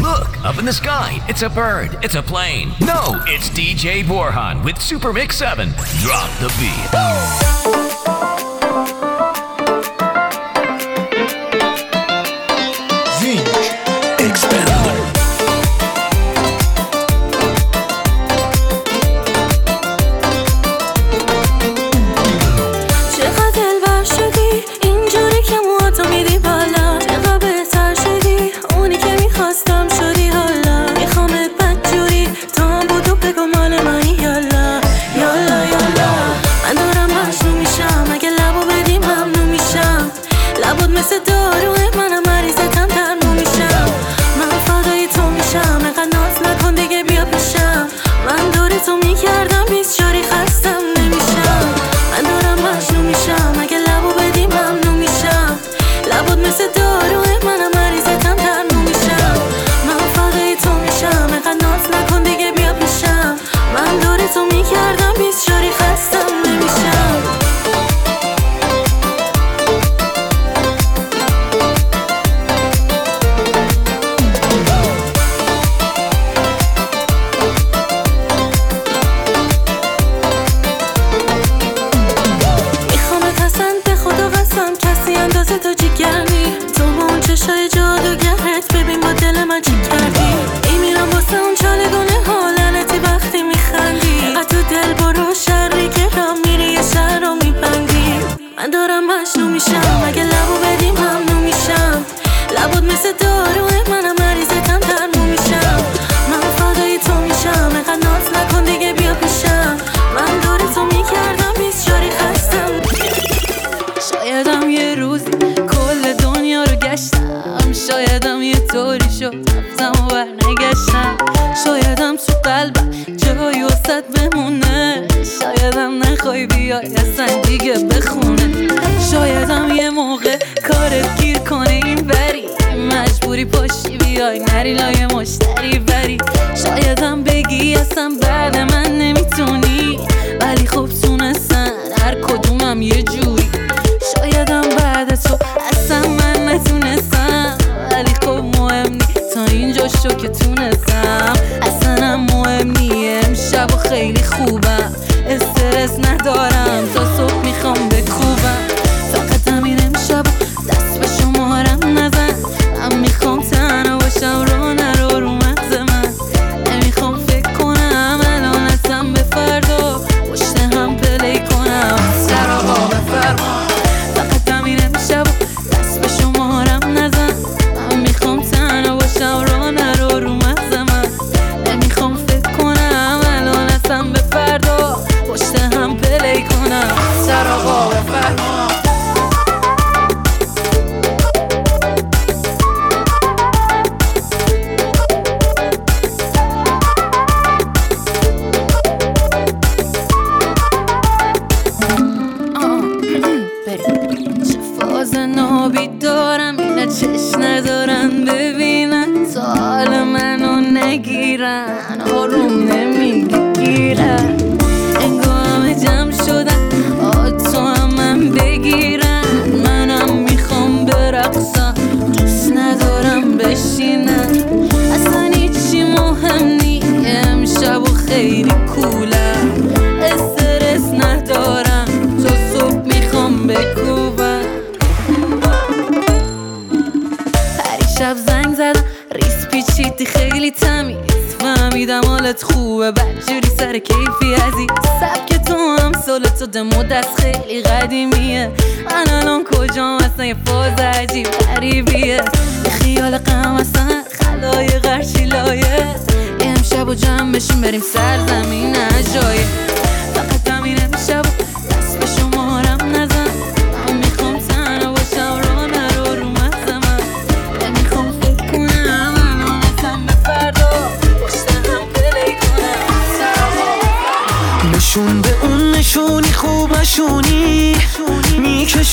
Look, up in the sky. It's a bird. It's a plane. No, it's DJ Borhan with Super Mix 7. Drop the beat. یا این هری لای مشتری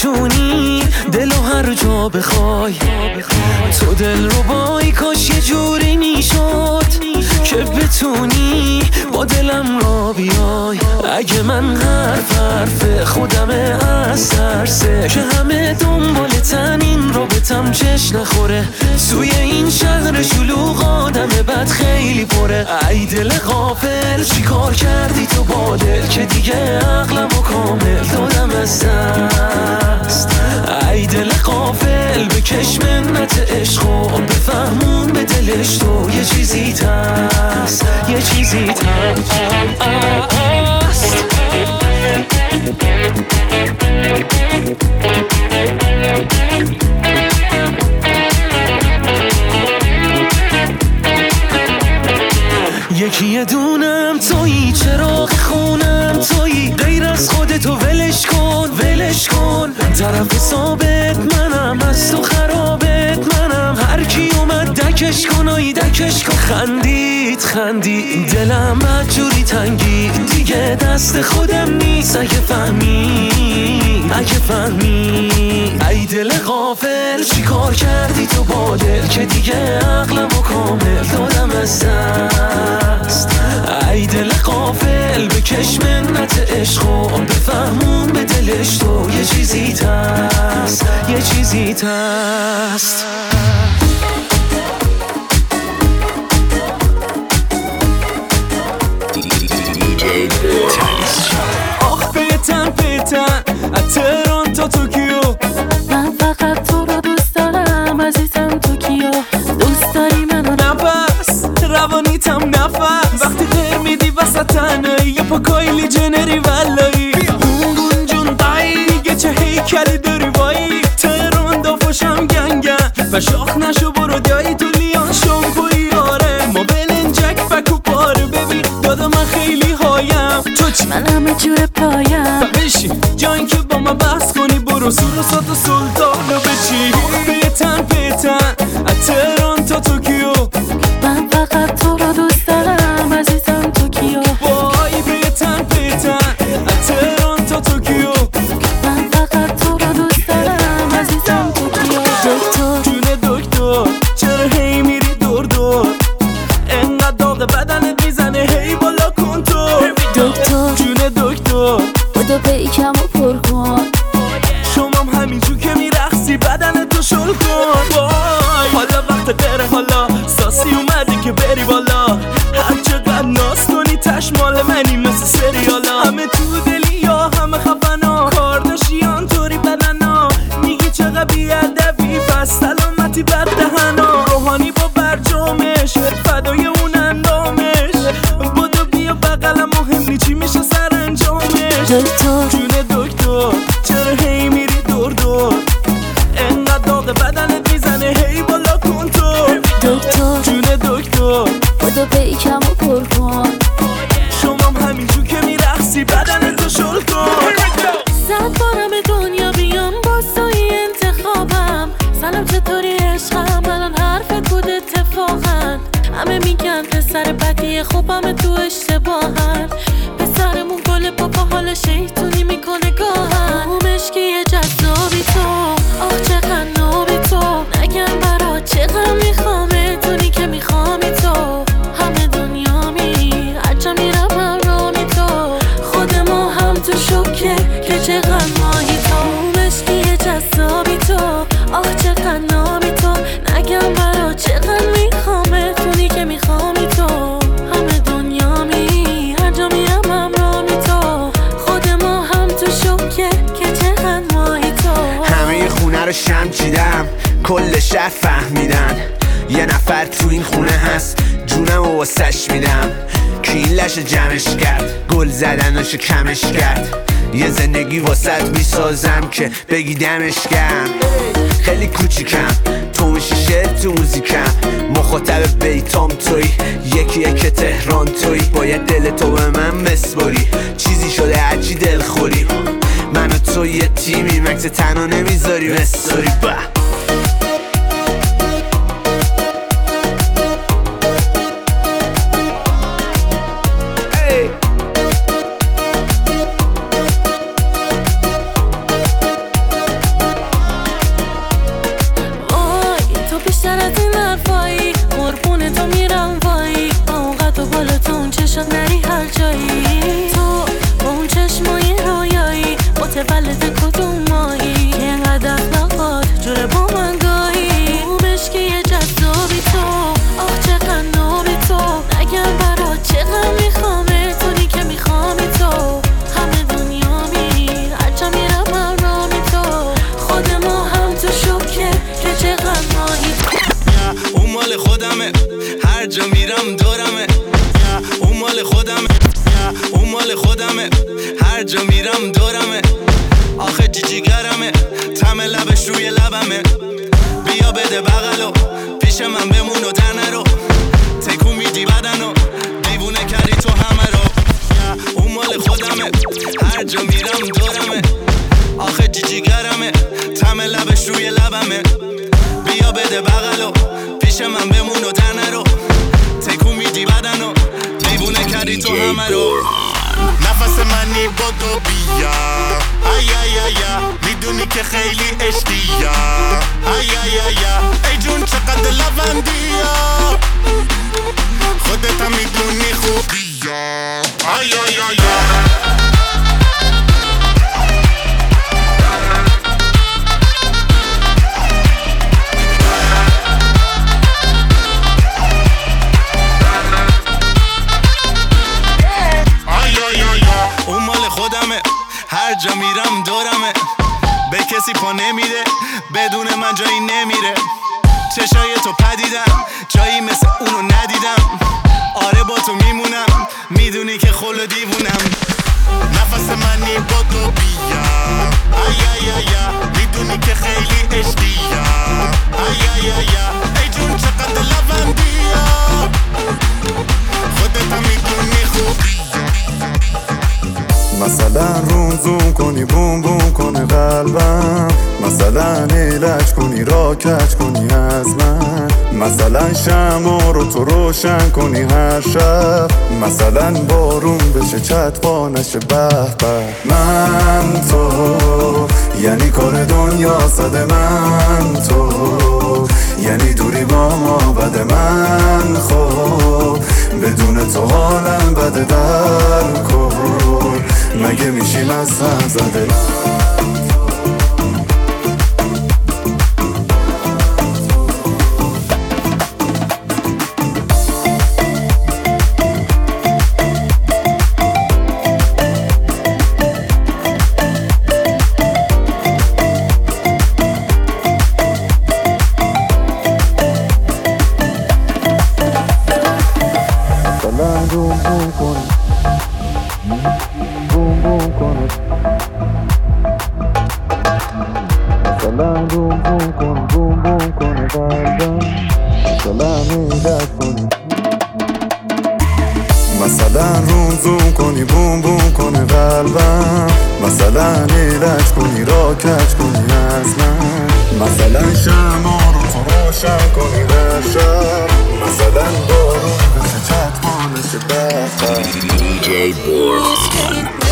بشونی دلو هر جا بخوای. تو دل رو بای بتونی با دلم را بیای. اگه من حرف حرف خودم از سرسه که همه دنبال تن این رابطم چش نخوره. سوی این شهر شلوغ آدم بد خیلی پره. ای دل غافل چی کار کردی تو با دل؟ که دیگه عقلم و کامل دادم از دست. ای دل غافل بکش منت عشق و بفهمون به دلش تو یه چیزی تست یه چیزی تست. یکی دونم تویی چراغ خونم تویی غیر از خودتو ولش کن. ولش کن. طرف ثابت منم از تو خرابت منم. کی اومد دکش کن آی دکش کن. خندید خندی دلم جوری تنگی دیگه دست خودم نیست. اگه فهمی اگه فهمی ای دل غافل چی کار کردی تو با دل؟ که دیگه عقلم و کامل دادم از دست. ای دل غافل بکش منت عشق و بفهمون به دلش تو یه چیزی تست. یه چیزی تست. تنهایی پا کایلی جنری ولایی. گونگون جون دایی دیگه چه هیکلی داری وایی تهران دافاشم گنگن و شاخ نشو برو دایی تو لیان شامپوی آره ما بلنجک فکو پاره ببین. دادا من خیلی هایم. تو چی؟ من همه جور پایم. بشین. جایی که با من بحث کنی برو سور و سات و سلطان. کل شهر فهمیدن. یه نفر تو این خونه هست. جونم و واسش میدم. کی این لش جمعش کرد؟ گل زدناشو کمش کرد. یه زندگی واسط می‌سازم که بگی دمش گرم. خیلی کوچیکم. تو میشی شعر تو موزیکم. مخاطب بیتام توی. یکی که تهران توی. باید دل تو به من بسپری چیزی شده هرچی دل خوری من و تو یه تیمی. مکس تنها نمی‌ذاری. بساری به. یا می‌دونی که خیلی عشقی یا ایا یا یا ای جون چقدر لوندی یا خودت هم می‌دونی خوبی یا یا یا یا کسی پا نمیره. بدون من جایی نمیره. چشای تو پدیدم. جایی مثل مثلا روم کنی بوم بوم کنه قلبم. مثلا علاج کنی راکت کنی از من. مثلا شما رو تو روشن کنی هر شب. مثلا بارون بشه چت بانش به من تو یعنی کار دنیا صد من تو. یعنی دوری با ما بده من خوب بدون تو حالم بده در کن. مگه میشیم از زده؟ DJ Borg.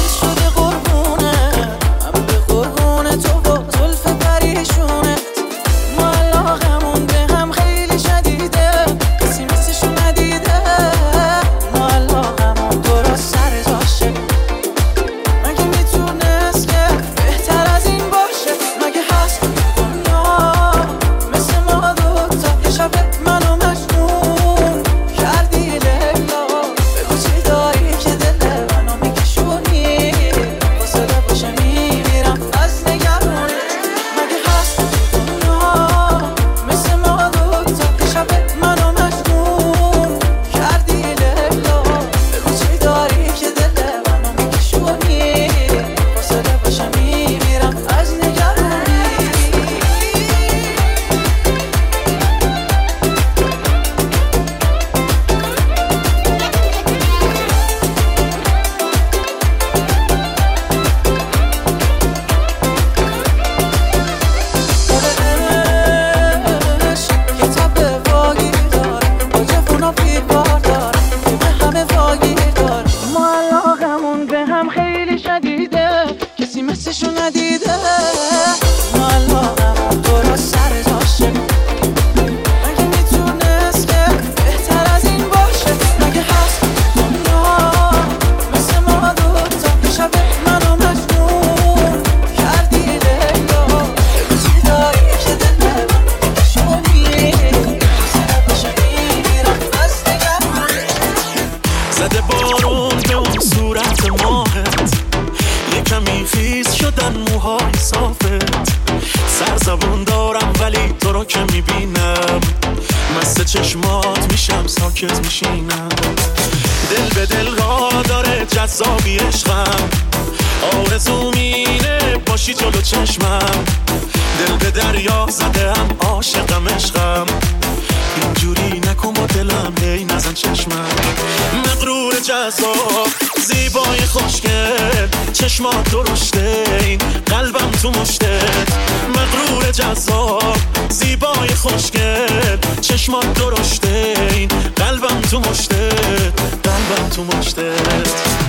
جذاب زیبای خوشگل چشمات درشته این قلبم تو مشتت مغرور جذاب زیبای خوشگل چشمات درشته این قلبم تو مشتت قلبم تو مشتت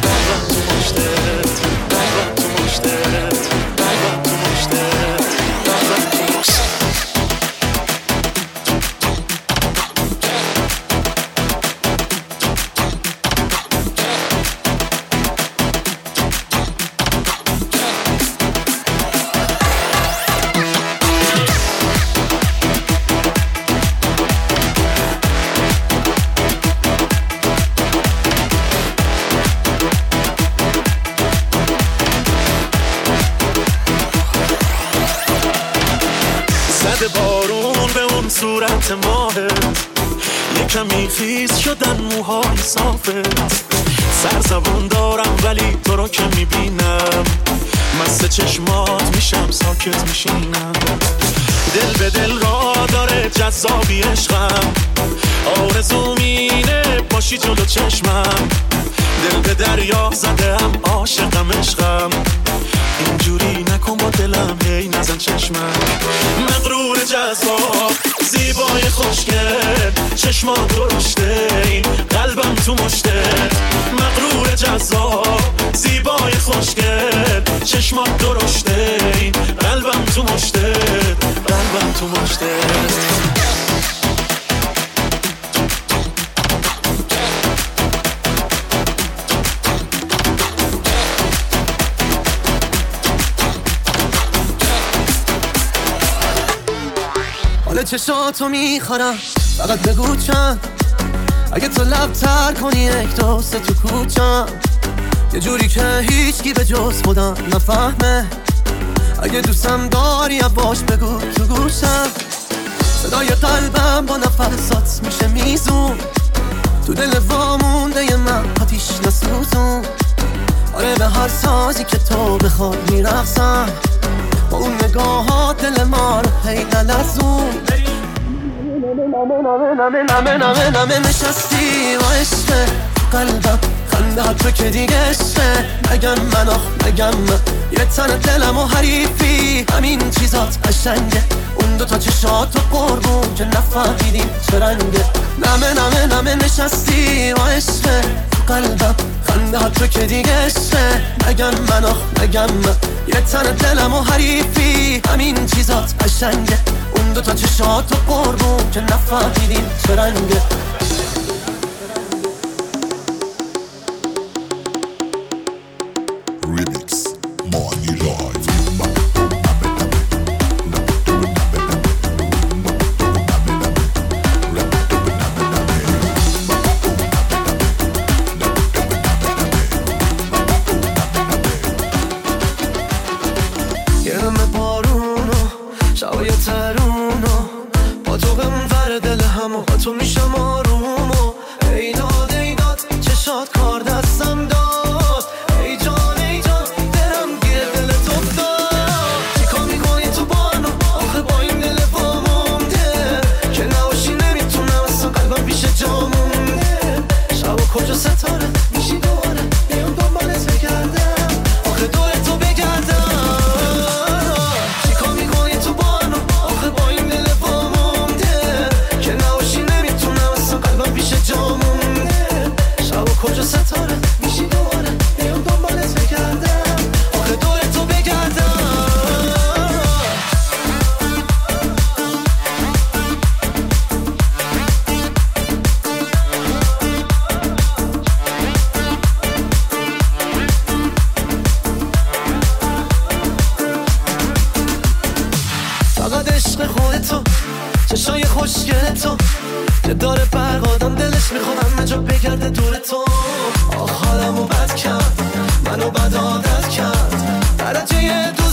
قلبم تو مشتت قلبم تو مشتت میشم ساکت میشینم. دل به دل را داره جذابی عشقم. آرزو مینه باشی جلو چشمم. دل به دریا زدم عاشقم عشقم. اینجوری نکن با دلم هی نزن چشمم. مغرور جذاب زیبای خوشگل چشمات درشته. چشاتو می‌خورم. فقط بگو چند. اگه تو لب تر کنی یک دوست تو کوچم. یه جوری که هیچکی به جز خودم نفهمه. اگه دوستم داری باش بگو تو گوشم. صدای قلبم با نفسات میشه میزون تو دل وامونده من آتیش نسوزون آره به هر سازی که تو بخوای میرقصم. با اون نگاهات دل ما رو هی نلزون نمه نمه نمه نمه نمه نمه نشستی و عشقه تو قلبم. خنده تو که دیگه عشقه مگم من آخ مگم من. یه تن دلم و حریفی. همین چیزات قشنگه. اون دو تا چشات و قربون که نفهمیدیم چه رنگه. نمه نمه نمه نشستی و عشقه قلبم. خنده تو که دیگه عشقه مگم من آخ مگم من. یه تن دلم و حریفی. همین چیزات قشنگه. اون دو تا چشات و قربون که نفهمیدیم چه رنگه. minutes. عشق خودتو چشای خوشگل تو که داره برق آدم دلش می‌خواد همه جا بگرده دور تو. آخ حالمو بد کرد منو بد عادت کرد. درجه دوست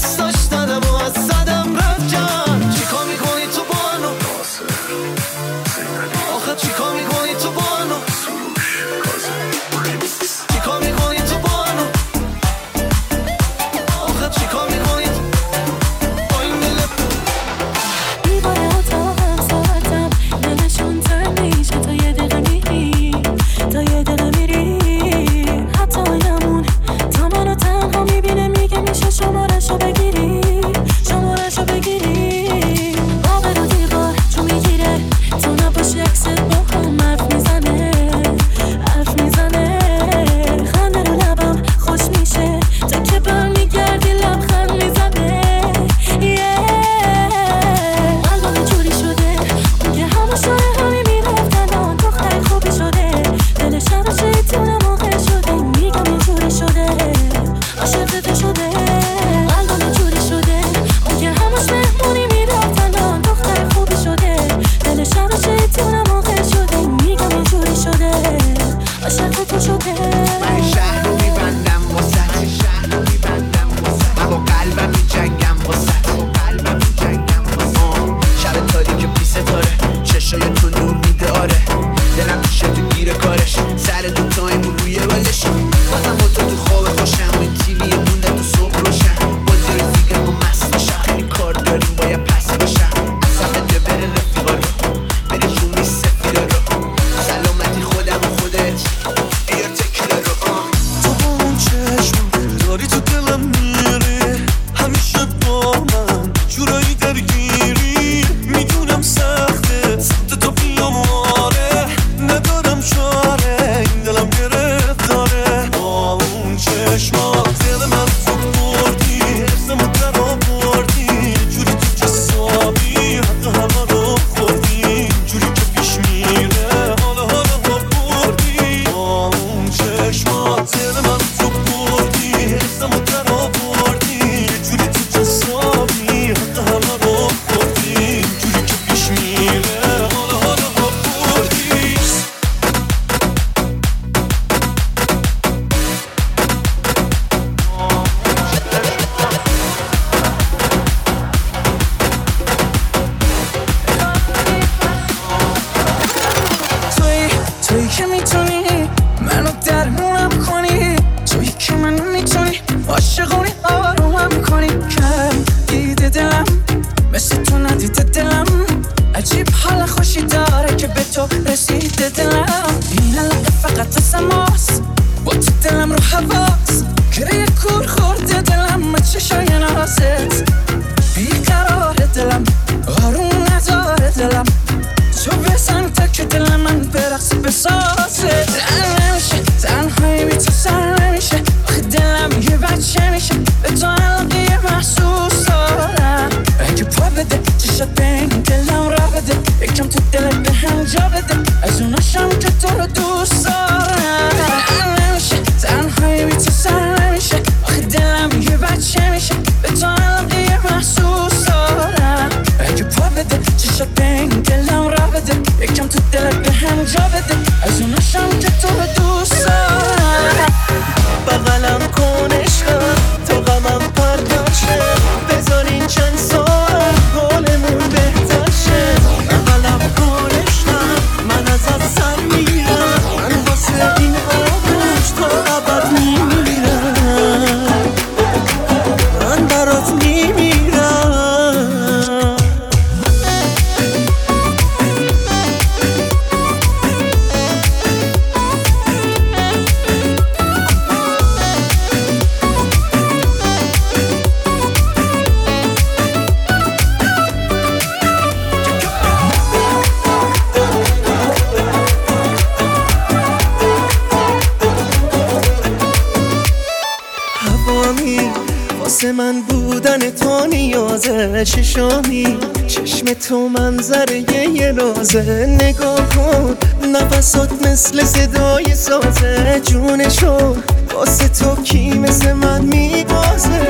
چشامی چشم تو منظره یه رازه نگاه کن نفسات مثل صدای سازه جونشو واسه تو کی مثل من میبازه؟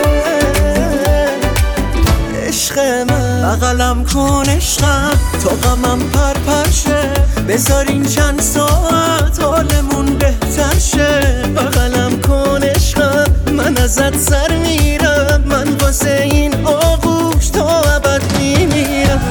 عشق من. بغلم کن عشقم تا غمم پر پر شه بذار این چند ساعت حالمون بهتر شه. بغلم کن عشقم. من ازت سر میرم. من واسه این آغوش تا ابد میمیرم.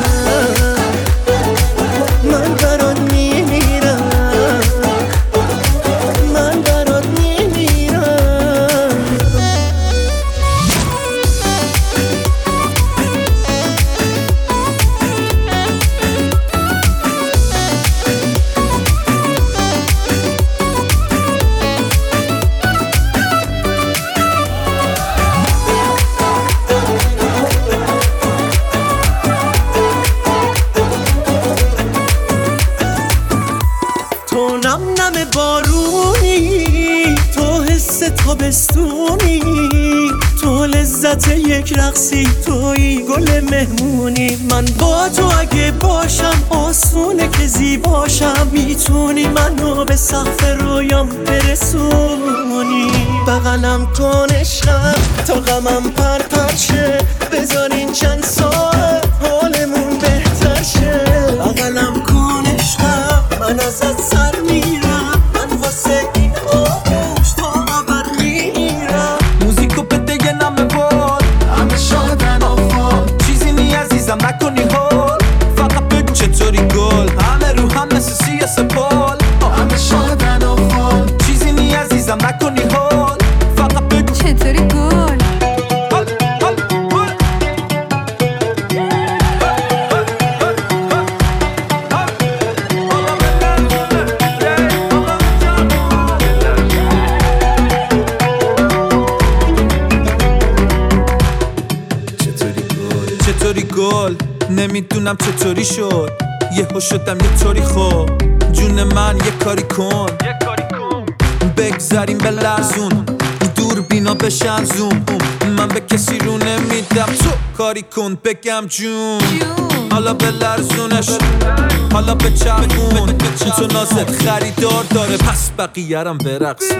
مهمونی. من با تو اگه باشم آسونه که زیباشم می‌تونی منو به سقف رویام برسونی. بغلم کن عشقم تا غمم پرپرچه. بازم نکنی حال فقط بگو چطوری گل چطوری گل؟ نمی‌دونم چطوری شد. یهو شدم یه طوری خوب. جون من یه کاری کن. بگذاریم بلرزون این دور بینا بشن زوم. من به کسی رو نمیدم. تو کاری کن بگم جون. حالا به لرزونش. حالا به چرخون. تو نازت خریدار داره. پس بقیهرم برقص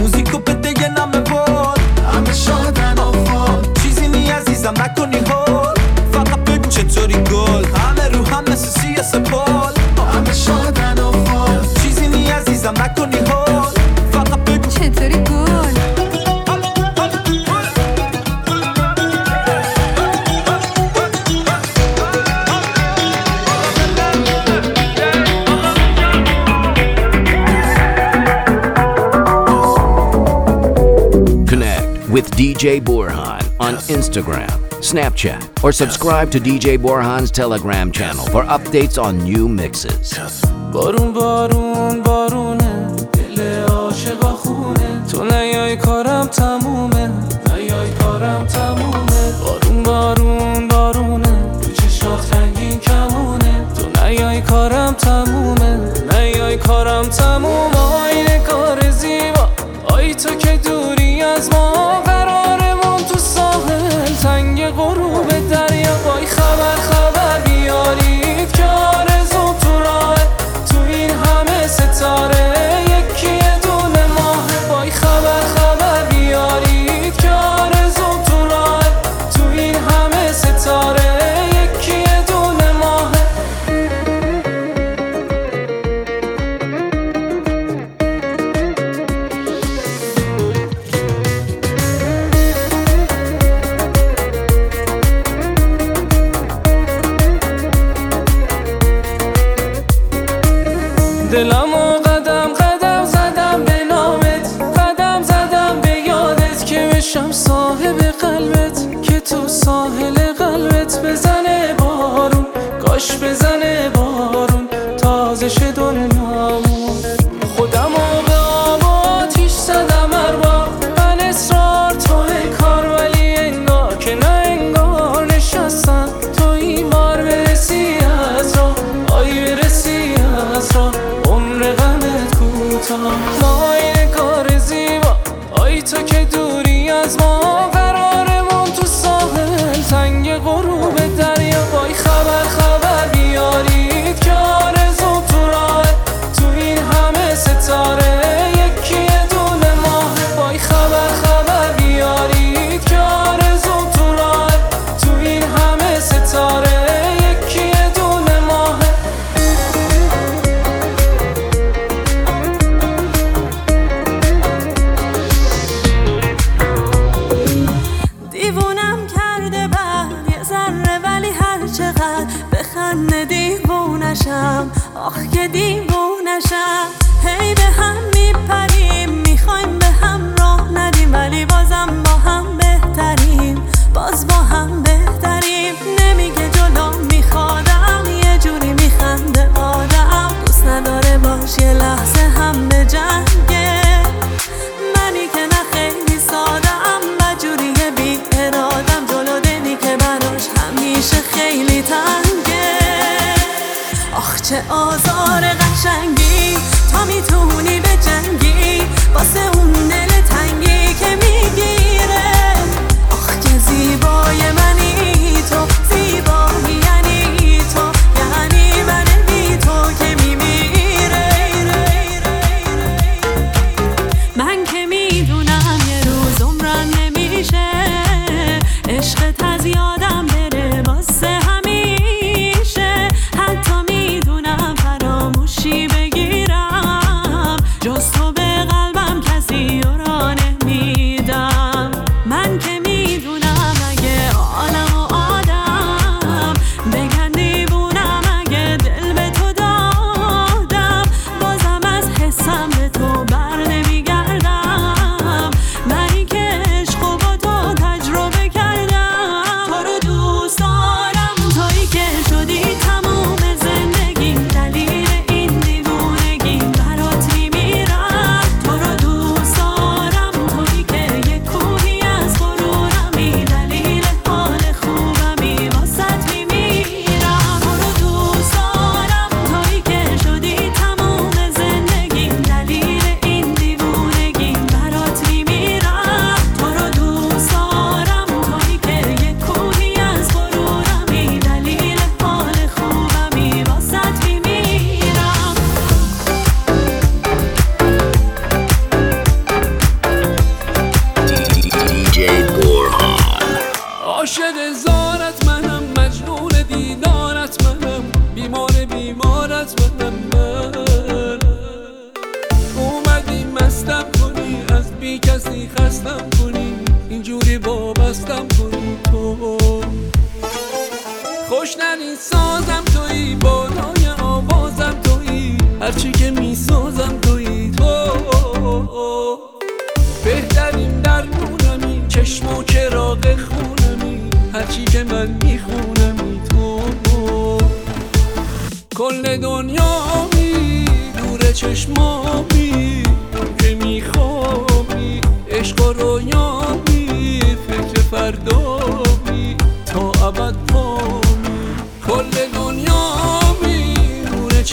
موزیکو به دیگه نمه بار همه شادن آفان چیزی نی عزیزم نکنی هول فقط بگو چطوری گل. همه رو هم مثل سیاس پار DJ Borhan on yes. Instagram, Snapchat, or subscribe yes. to DJ Borhan's Telegram channel for updates on new mixes. Yes.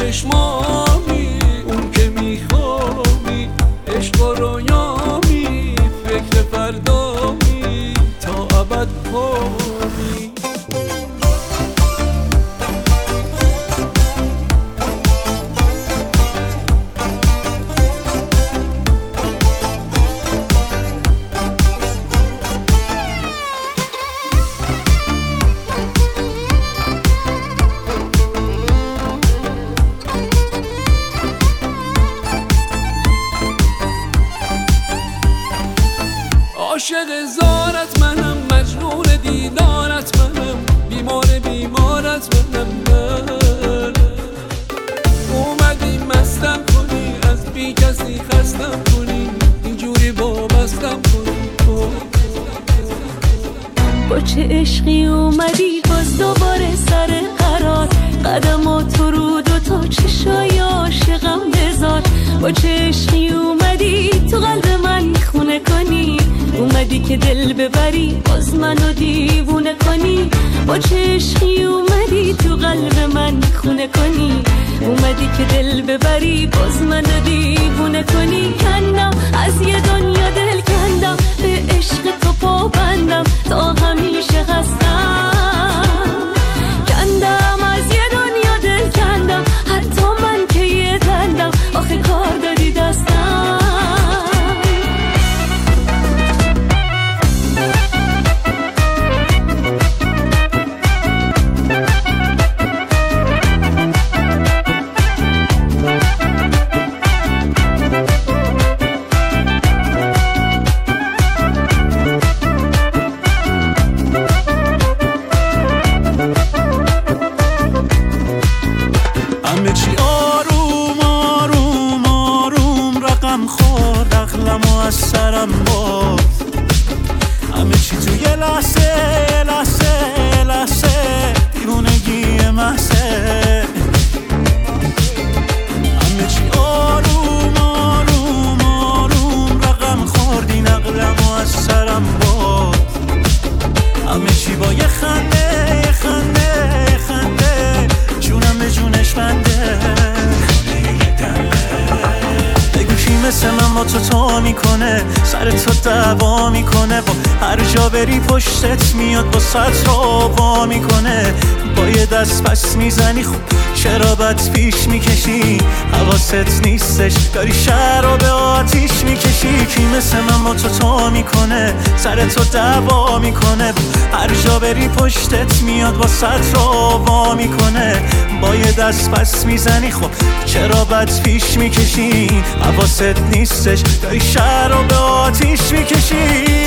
نور پشتت میاد با سطر وا می‌کنه. با یه دست پس می‌زنی چرا بد پیش می‌کشی. حواست نیستش داری شهر رو به آتیش می‌کشی. کی مثل من با تو تو می‌کنه؟ سر تو دعوا می‌کنه. هر جا بری پشتت میاد با سطر وا می‌کنه. با یه دست پس می‌زنی خب چرا بد پیش می‌کشی. حواست نیستش داری شهر رو به آتیش می‌کشی.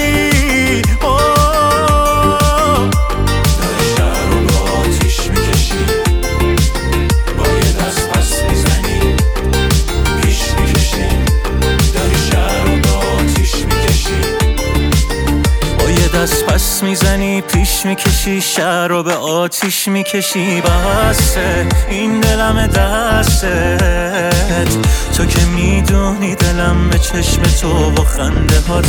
دست پس می‌زنی پیش می‌کشی شهر رو به آتیش می‌کشی. بسته این دلم دستت. تو که می‌دونی دلم به چشم تو و خنده هات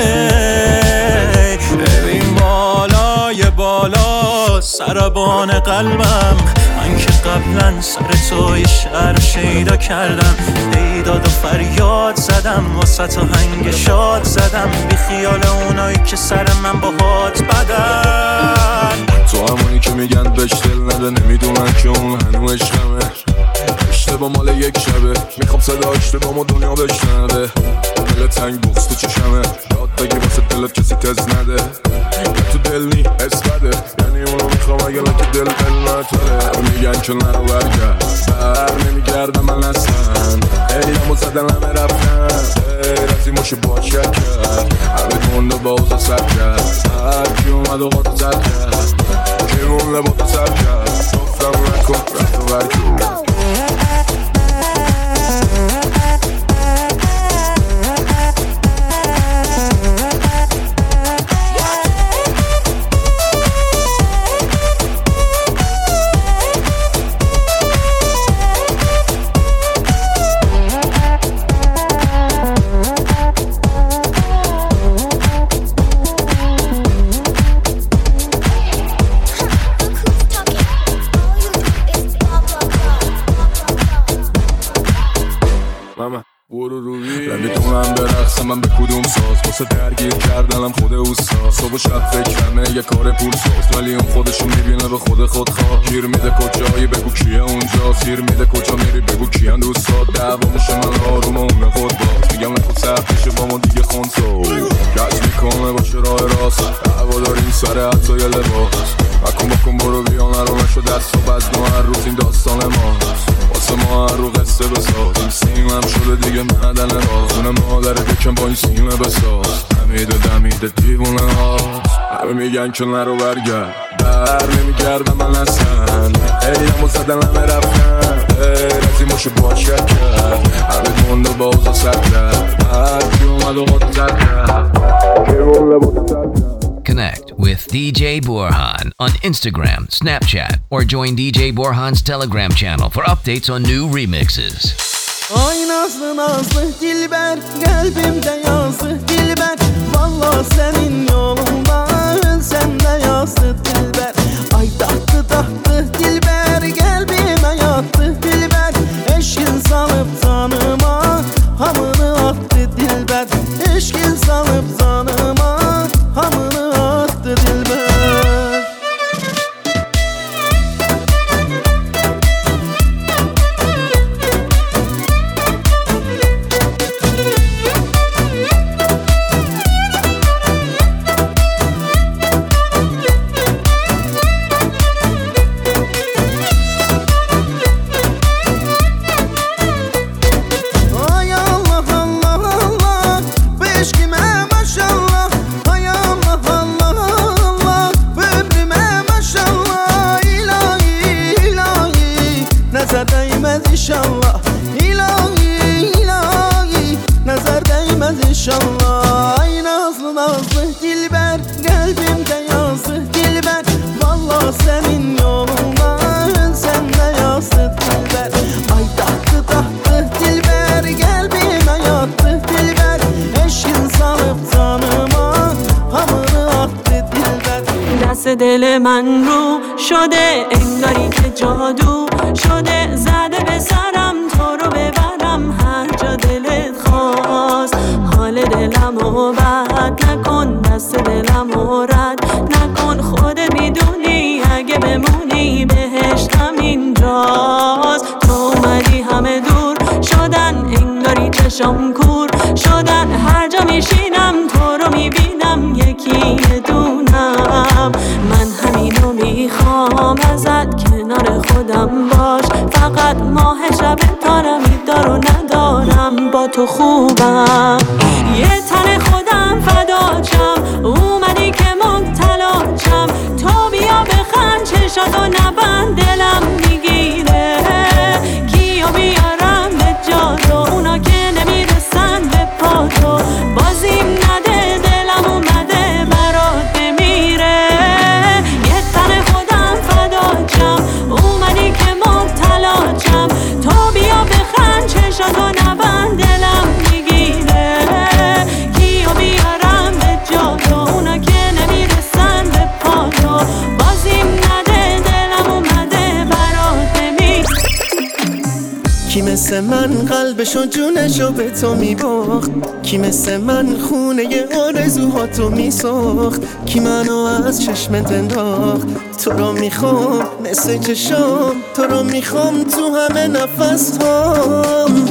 ای، ببین بالای بالا سربان قلبم. من که قبلا سر تو یه شهر شیدا کردم. پیداد و فریاد زدم تو هنگ شاد زدم. بی خیال اونایی که سر من با هات بدن. تو همونی که میگن بهش دل نده نمی‌دونن که اون هنو عشقمه. اشتباه مال یک شبه. می‌خوام صدا اشتباه دنیا بشنوه. دل تنگ بغز تو چشمه. یاد بگی واسه دلت کسی تز نده. تو دل نی حس بده یعنی اونو می‌خوام اگه که دل دل نتره. میگن که نرو برگرد بر نمیگردم من اصلا. ایامو زدن همه رفتن. باشه با شک کرد همه گنده با اوزا سر کرد. هر کی اومد و قاطع زد کرد. کی مونده با تو سر کرد. گفتم نکن رفت و برکن کردنم خود اوستا صبح و شب فکرمه یه کار پول ساز. ولی اون خودشو می‌بینه به خود خود خواه گیر میده کجایی بگو کیه اونجا. سیر میده کجا میری بگو کیان دوستات. دعوا میشه من آروم اون خود باز. میگم خود سخت با ما دیگه خونسو کج می‌کنه باشه راه راست. دعوا داریم سر حتی یه لباس. مکن بکن برو بیا نرو نشو دست و بزن هر روز این داستان ماست. واسه ما هر رو قصه بسازیم سیمم شده دیگه معدن راه خونه مادر دکم با این سیمه بساز. دمید و دمید دیوونه هاست همه میگن که نرو برگرد. بر نمیگردم من اصلا ایمو زدن همه رفتن غیر از این باشه با شک کرد. همه گنده با اوزا سر کرد. هر کی اومد و قاطع زد کرد. کی مونده با تو سر کرد. Connect with DJ Borhan on Instagram, Snapchat, or join DJ Borhan's Telegram channel for updates on new remixes. Ay nazlı nazlı dilber Kalbimde yazdı dilber Valla senin yolunda Ölsem de yazdı dilber. Ay tahtı tahtı dilber Kalbime به تو میباخت کی مثل من خونه آرزوهاتو میساخت. کی منو از چشمت انداخت. تو رو می‌خوام مثل چشام. تو رو می‌خوام تو همه نفس هام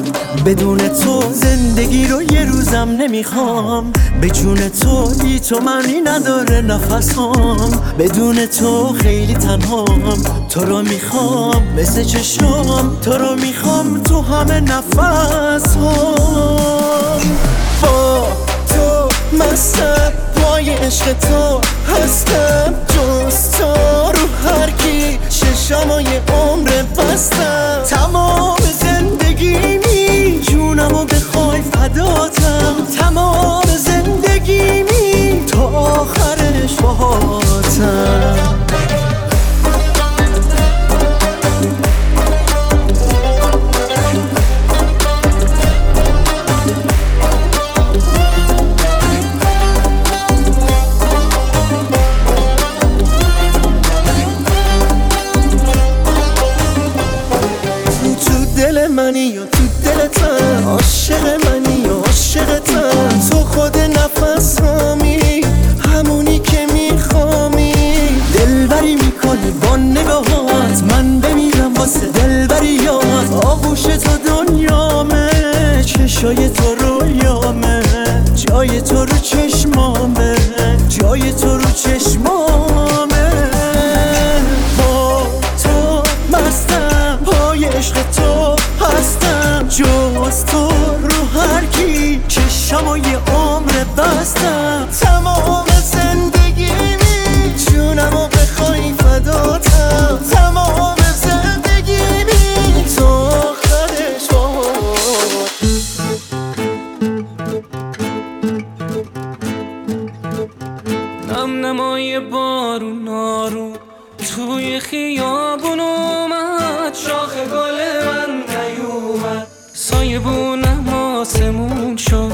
بدون تو زندگی رو یه روزم نمی‌خوام. به تو بی تو معنی نداره نفسام. بدون تو خیلی تنهام. تو رو می‌خوام مثل چشم تو رو می‌خوام تو همه نفس هم با تو مستم پای عشق تو هستم. جز تو رو هر کی ششم و عمر بستم. تمام زندگی جونم و بخوای فداتم. تمام زندگیمی تا آخرش باهاتم. منی عاشق منی عاشقتم تو خود نفس همی همونی که میخوامی. دلبری می‌کنی با نگاهات. من بمیرم واسه دلبریات آغوش تو دنیامه چشای تو رویامه جای تو رو چشمامه جای تو رو چشمامه. چشم و یه عمر بستم تمام زندگیمی جونم و بخوای فداتم. تمام زندگیمی تو خدش نم نمای بارو نارو توی خیابون اومد. شاخ گل من نیومد. سایه بونم آسمون شد.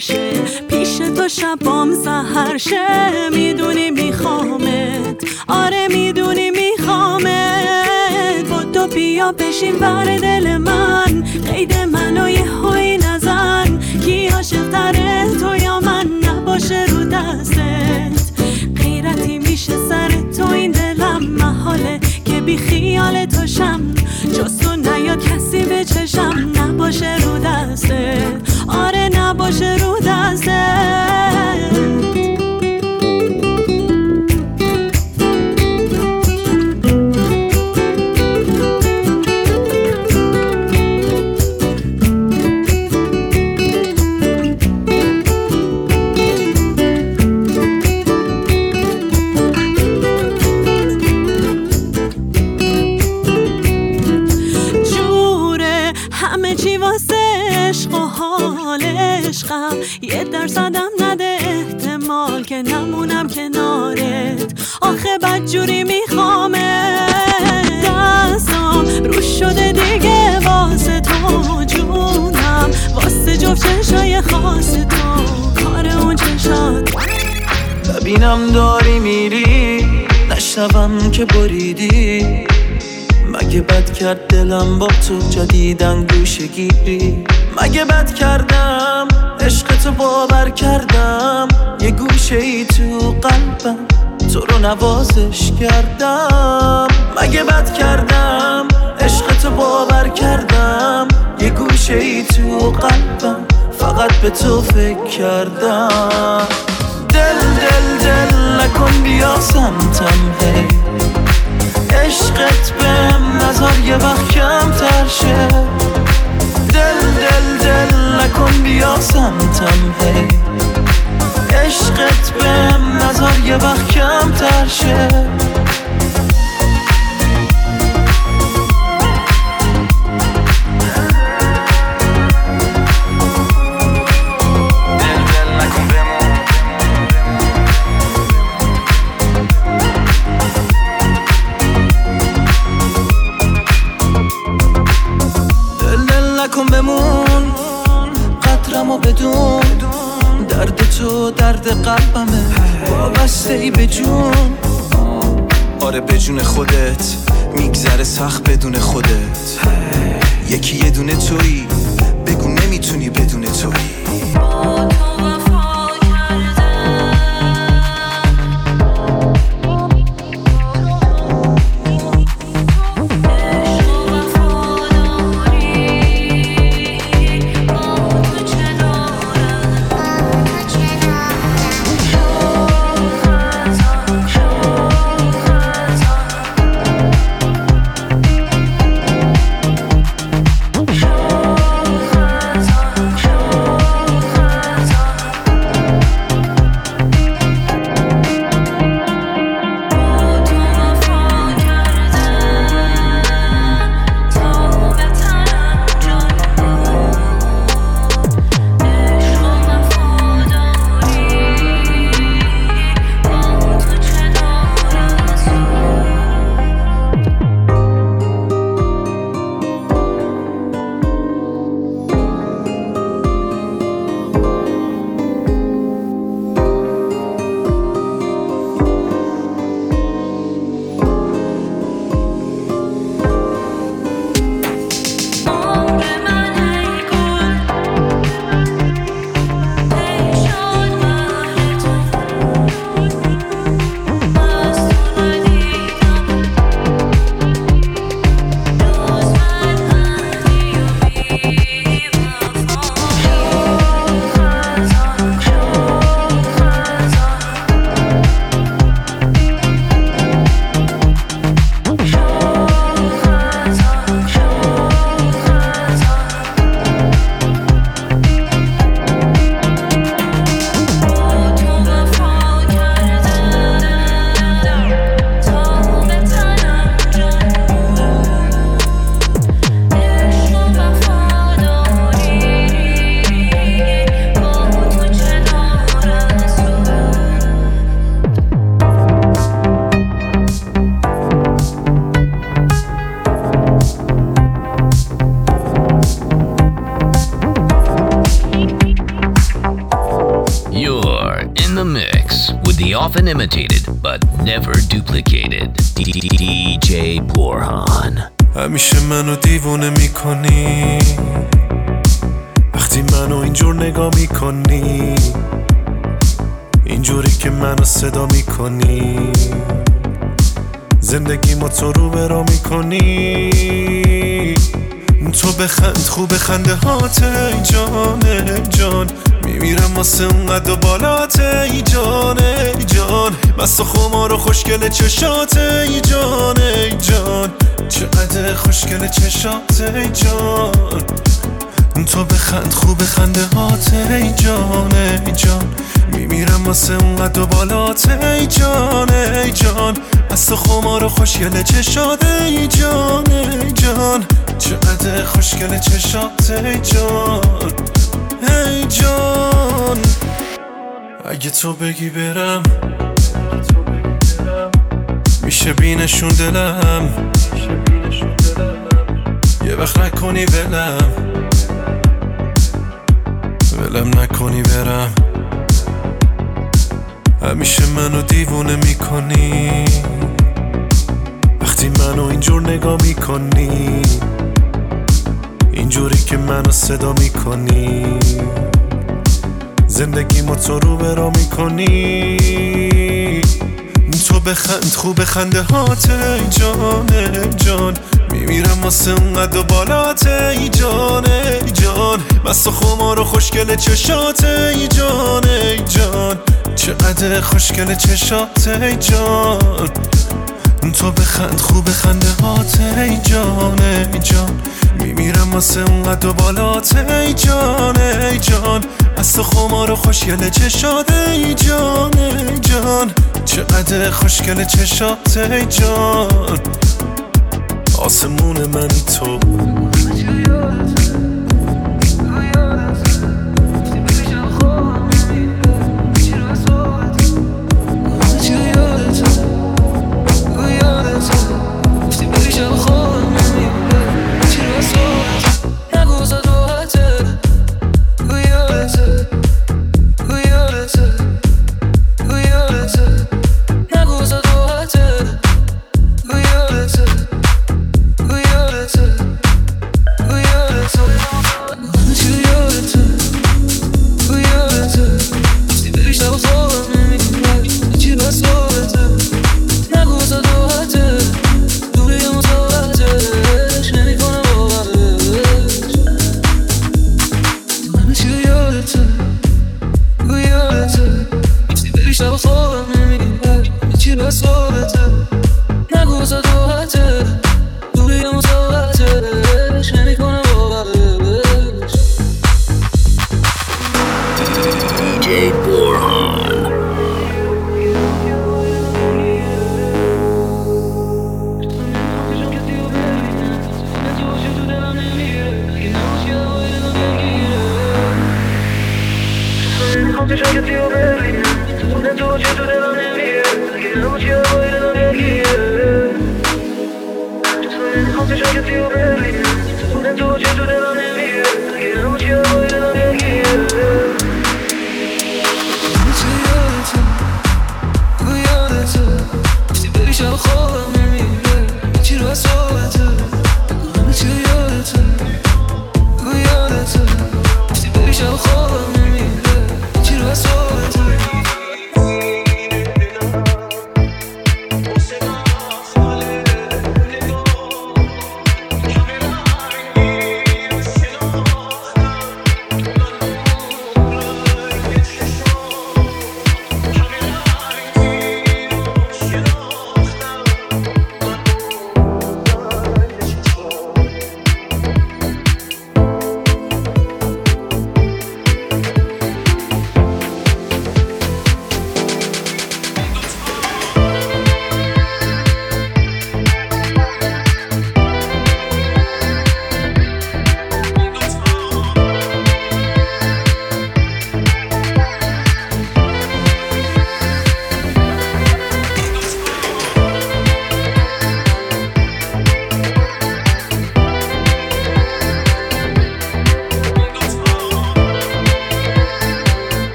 شه پیش تو شبام سهر شه. می‌دونی میخوامت. آره می‌دونی میخوامت. با تو بیا بشین بر دل من. ببینم داری میری؟ نشنوم که بریدی. مگه بد کرد دلم با تو جدیدن گوشه گیری مگه بد کردم؟ عشق تو باور کردم. یه گوشه ای تو قلبم تو رو نوازش کردم. مگه بد کردم؟ عشق تو باور کردم. یه گوشه ای تو قلبم فقط به تو فکر کردم. دل دل دل نکن بیا سمتم هی. عشقت بهم نظر یه وقت کم شه. دل دل دل نکن بیا سمتم هی. عشقت بهم نظر یه وقت کم شه. Often imitated but never duplicated. DJ Borhan. همیشه منو دیوونه می‌کنی. وقتی منو اینجور نگاه می‌کنی اینجوری که منو صدا می‌کنی. زندگی ما تو رو برا می‌کنی. تو بخند خوب خنده هات جان جان. میمیرم واسه اونقدر بالات ای جان ای جان. و خمار و خوشگل چشات ای جان ای جان. چقدر خوشگل چشات ای جان. تو بخند خوب خنده هات ای جان ای جان. میمیرم واسه اونقدر بالات ای جان ای جان. و خمار و خوشگل چشات ای جان ای جان. چقدر خوشگل چشات ای جان. ای جان اگه تو بگی برم میشه بینشون دلم. یه وقت نکنی ولم. ولم نکنی برم. همیشه منو دیوونه می‌کنی. وقتی منو اینجور نگاه می‌کنی. اینجوری که منو صدا می‌کنی. زندگی ما تو رو برا می‌کنی. تو بخند خوب خنده هات ای جان ای جان. میمیرم واسه اونقدر و بالات ای جان ای جان. مست و خمار و خوشگل چشات ای جان ای جان. چقدر خوشگل چشات ای جان. تو بخند خوب خنده هات ای جان ای جان. میمیرم واسه اونقدر و بالات ای جان ای جان. از تو خمار و خوشگل چشات ای جان ای جان. چقدر خوشگل چشات ای جان. آسمون منی تو.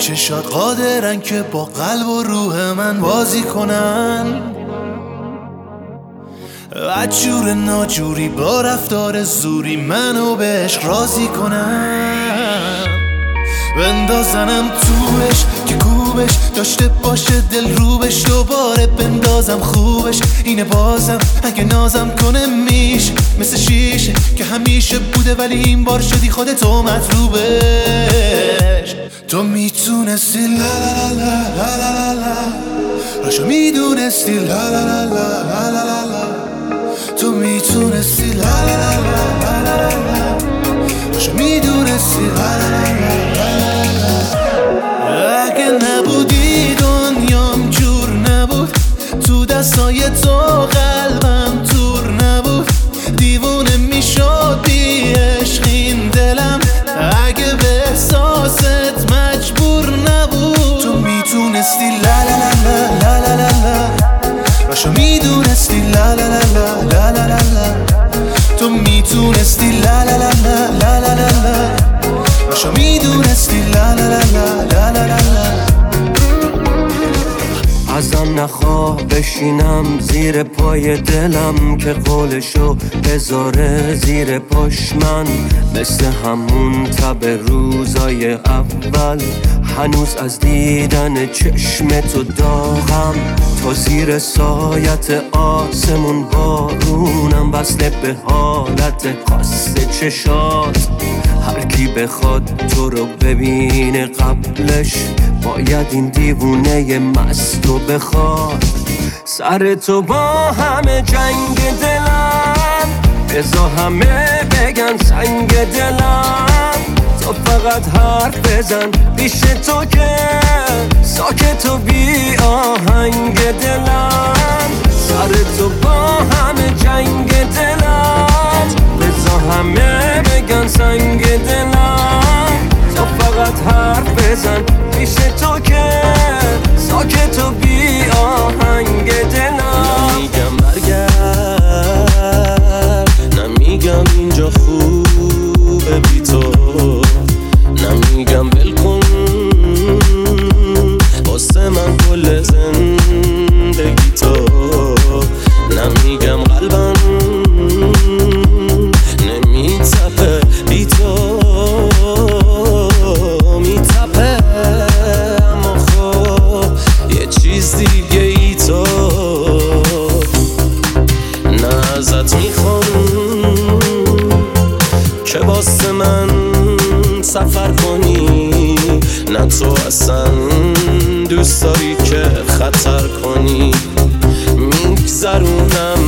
چشات قادرن که با قلب و روح من بازی کنن. عجور ناجوری با رفتار زوری منو به عشق راضی کنن. بندازنم توش که کوبش داشته باشه دل روبش دوباره بندازم خوبش. اینه بازم اگه نازم کنه میشه مثل شیشه که همیشه بوده ولی این بار شدی خودتو مطلوبش تو می‌تونستی لا لا لا لا لا لا راشو می‌دونستی لا لا لا لا لا لا لا تو می‌تونستی لا لا لا لا لا لا لا راشو می‌دونستی لا لا لا لا لا اگه نبودی دنیام جور نبود تو دستای تو قلبم تور نبود دیوونه می‌شد بی عشقین دلم می‌دونستی لا لا لا لا لا لا لا کاشو می‌دونستی لا لا لا لا لا لا لا تو می‌تونستی لا لا لا لا لا لا لا کاشو می‌دونستی لا لا لا لا لا لا لا ازم نخواه بشینم زیر پای دلم که قولشو بذاره زیر پاش من مثل همون تب روزای اول هنوز از دیدن چشم تو داغم. تا زیر سایت آسمون بارونم وصله به حالت خاص چشات. هر کی بخواد تو رو ببینه قبلش باید این دیوونه مستو بخواد. سر تو با همه جنگ دلم بزا همه بگن سنگ دلم. فقط حرف بزن پیش تو که ساکت و بی آهنگ دلم. سر تو با همه جنگ دلم. بزا همه بگن سنگ دلم. تو فقط حرف بزن پیش تو که ساکت و بی آهنگ خطر کنی؟ میگذرونم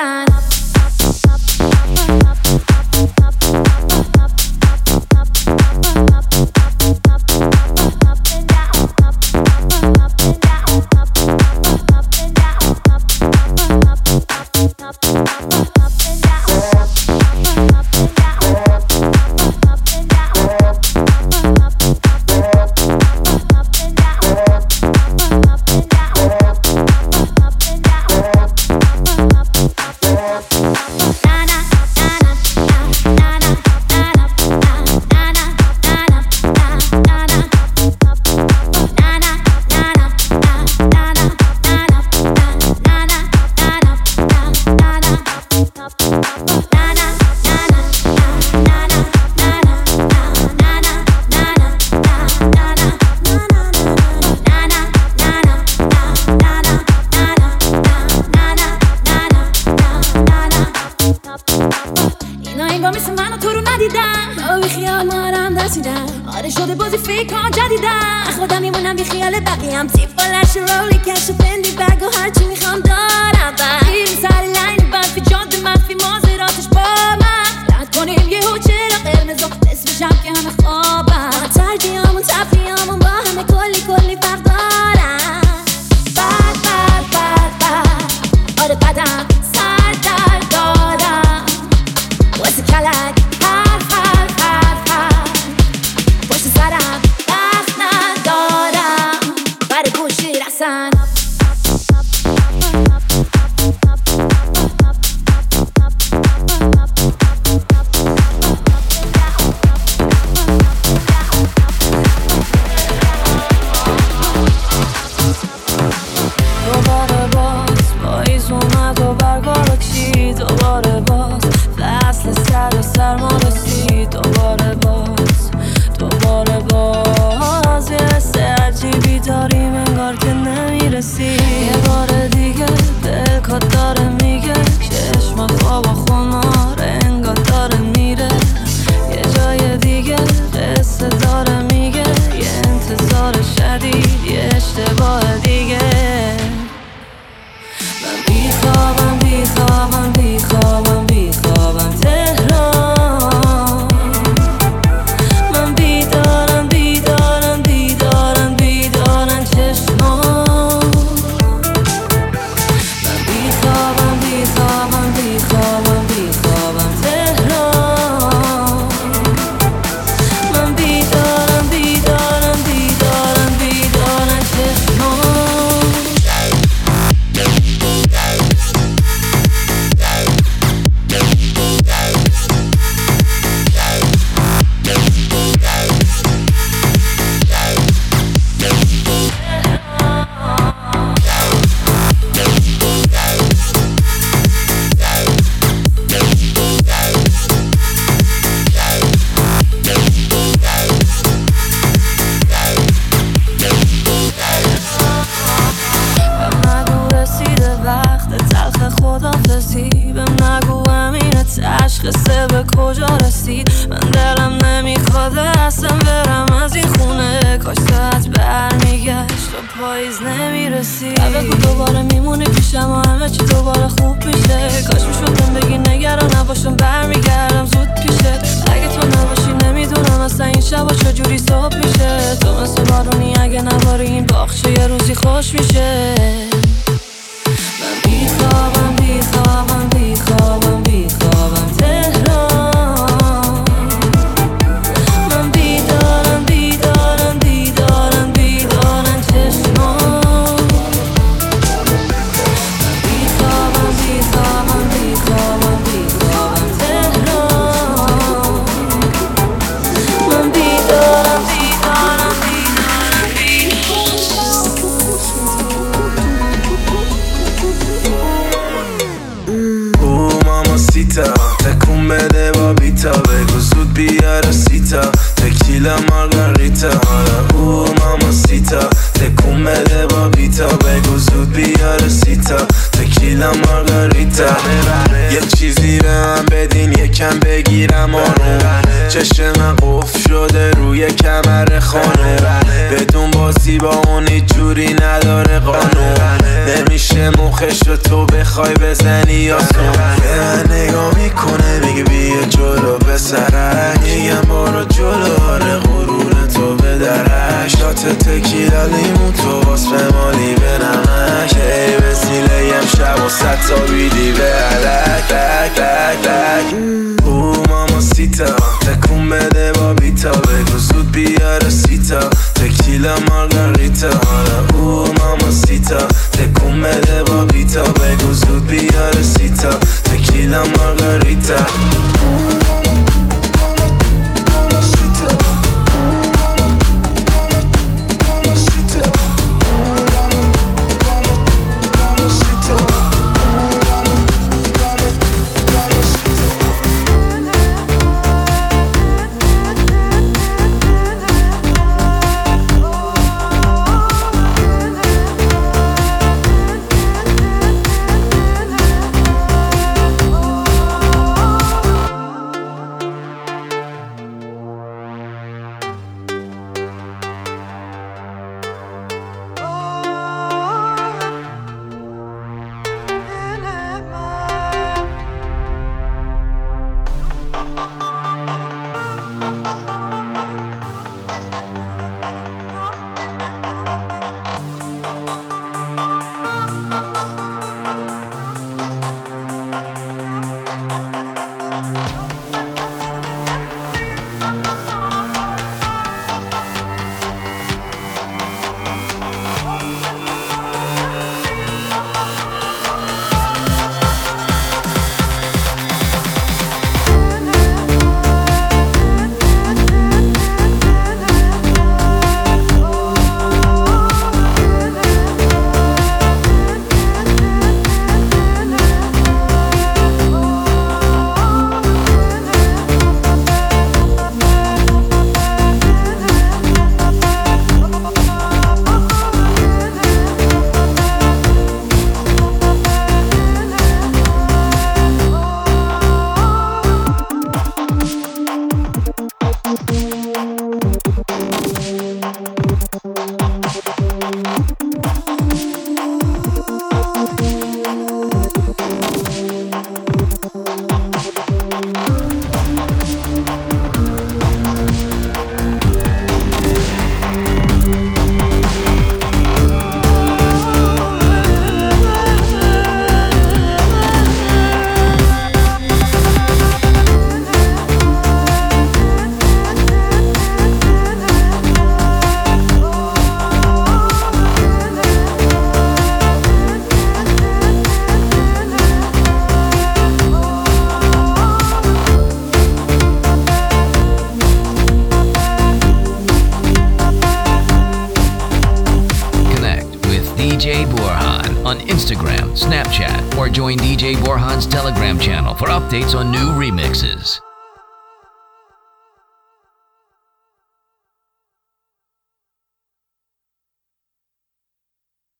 sun